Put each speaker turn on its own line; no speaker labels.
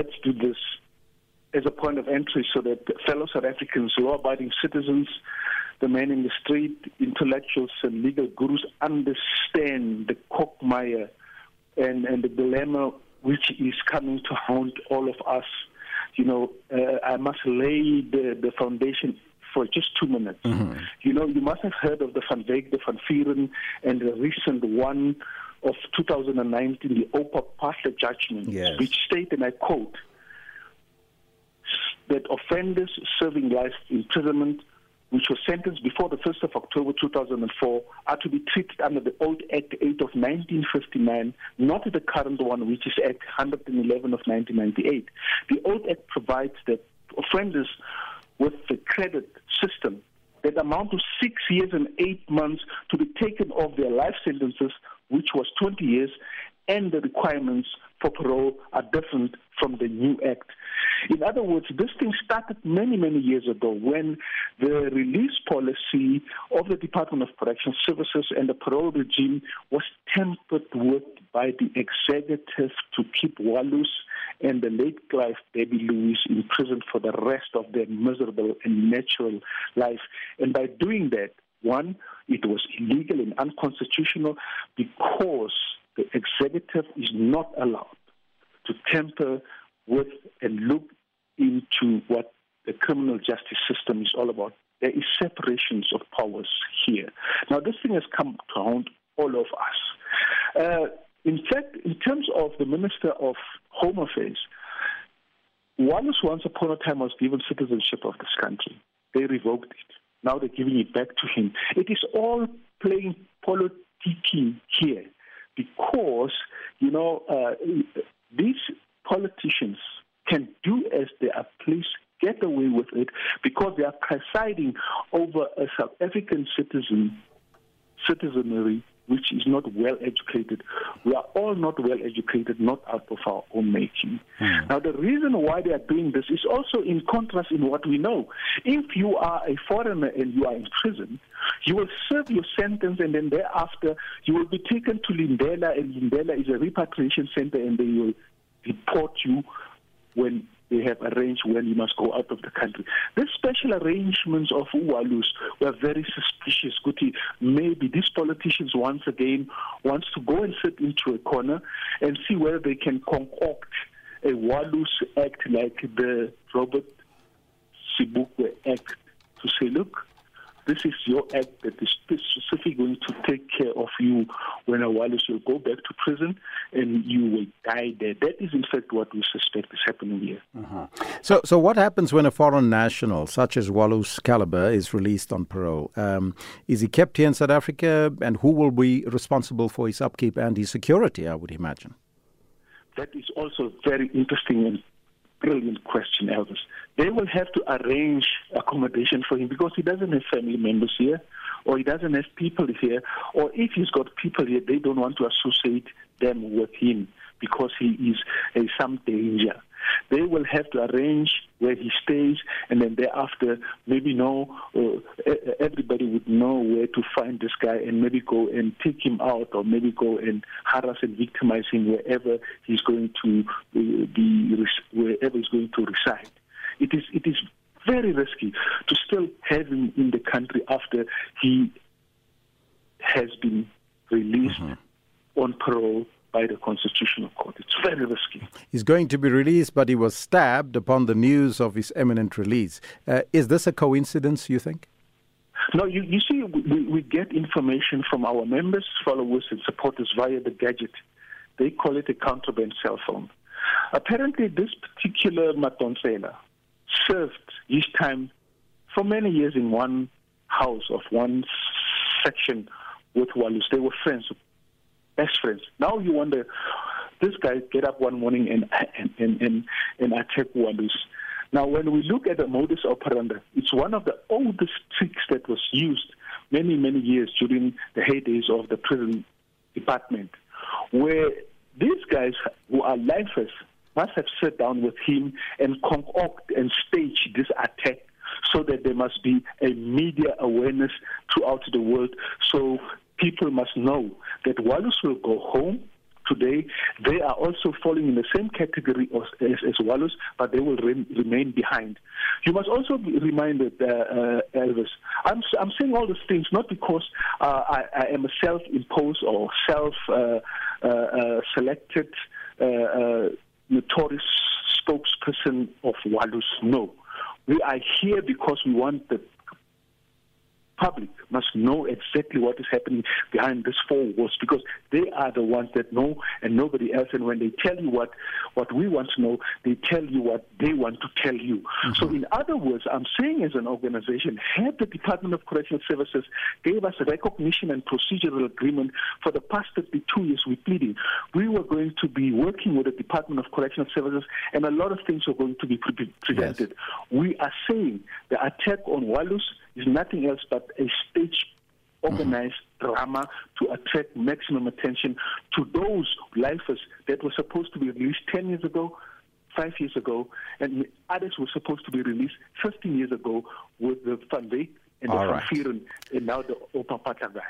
let's do this as a point of entry so that fellow South Africans, law abiding citizens, the men in the street, intellectuals, and legal gurus understand the quagmire and, and the dilemma which is coming to haunt all of us. You know, uh, I must lay the, the foundation for just two minutes. Mm-hmm. You know, you must have heard of the Van Wyk, the Van Vuuren, and the recent one of 2019, the Oupa Phaahla judgment, yes. which state, and I quote, that offenders serving life imprisonment which was sentenced before the 1st of October 2004, are to be treated under the old Act 8 of 1959, not the current one, which is Act 111 of 1998. The old Act provides that offenders with the credit system that amount to six years and eight months to be taken off their life sentences, which was 20 years, and the requirements for parole are different from the new act. In other words, this thing started many, many years ago when the release policy of the Department of Correctional Services and the parole regime was tempered with by the executive to keep Walus and the late Clive Derby-Lewis in prison for the rest of their miserable and natural life. And by doing that, one, it was illegal and unconstitutional because the executive is not allowed to tamper with and look into what the criminal justice system is all about. There is separations of powers here. Now, this thing has come to haunt all of us. Uh, in fact, in terms of the Minister of Home Affairs, Walus once upon a time was given citizenship of this country. They revoked it. Now they're giving it back to him. It is all playing politicking here because, you know, uh, these politicians can do as they are pleased, get away with it, because they are presiding over a South African citizen citizenry which is not well educated. We are all not well educated, not out of our own making. Mm. Now, the reason why they are doing this is also in contrast in what we know. If you are a foreigner and you are in prison, you will serve your sentence and then thereafter you will be taken to Lindela, and Lindela is a repatriation center, and they will deport you when they have arranged when you must go out of the country. These special arrangements of Uwalus were very suspicious. Kuti, maybe these politicians once again wants to go and sit into a corner and see whether they can concoct a Walus act like the Robert Sobukwe Act to say, look, this is your act that is specifically going to take care of you when a Walus will go back to prison and you will die there. That is, in fact, what we suspect is happening here.
Uh-huh. So, so what happens when a foreign national, such as Walus Caliber, is released on parole? Um, is he kept here in South Africa, and who will be responsible for his upkeep and his security? I would imagine.
That is also very interesting and brilliant question, Elvis. They will have to arrange accommodation for him because he doesn't have family members here, or he doesn't have people here, or if he's got people here, they don't want to associate them with him because he is in some danger. They will have to arrange where he stays, and then thereafter, maybe know uh, everybody would know where to find this guy, and maybe go and take him out, or maybe go and harass and victimize him wherever he's going to uh, be, wherever he's going to reside. It is it is very risky to still have him in the country after he has been released mm-hmm. on parole by the Constitutional Court. It's very risky.
He's going to be released, but he was stabbed upon the news of his imminent release. Uh, is this a coincidence, you think?
No, you, you see, we, we get information from our members, followers, and supporters via the gadget. They call it a contraband cell phone. Apparently, this particular Madonsela served his time for many years in one house of one section with Walus. They were friends, best friends. Now you wonder, this guy get up one morning and and and and, and attack Walus. Now, when we look at the modus operandi, it's one of the oldest tricks that was used many, many years during the heydays of the prison department, where these guys who are lifers must have sat down with him and concoct and stage this attack so that there must be a media awareness throughout the world so people must know that Walus will go home today, they are also falling in the same category as, as, as Walus, but they will re- remain behind. You must also be reminded, uh, uh, Elvis, I'm, I'm saying all these things not because uh, I, I am a self-imposed or self-selected uh, uh, uh, notorious spokesperson of Walus. No. We are here because we want the public must know exactly what is happening behind these four walls because they are the ones that know and nobody else. And when they tell you what, what we want to know, they tell you what they want to tell you. Mm-hmm. So, in other words, I'm saying as an organization, had the Department of Correctional Services gave us a recognition and procedural agreement for the past 32 years we're pleading, we were going to be working with the Department of Correctional Services and a lot of things were going to be pre- presented. Yes. We are saying the attack on Walus is nothing else but a stage organized mm-hmm. drama to attract maximum attention to those lifers that were supposed to be released 10 years ago, five years ago, and others were supposed to be released 15 years ago with the Van and the Van right. and now the Opapata guy.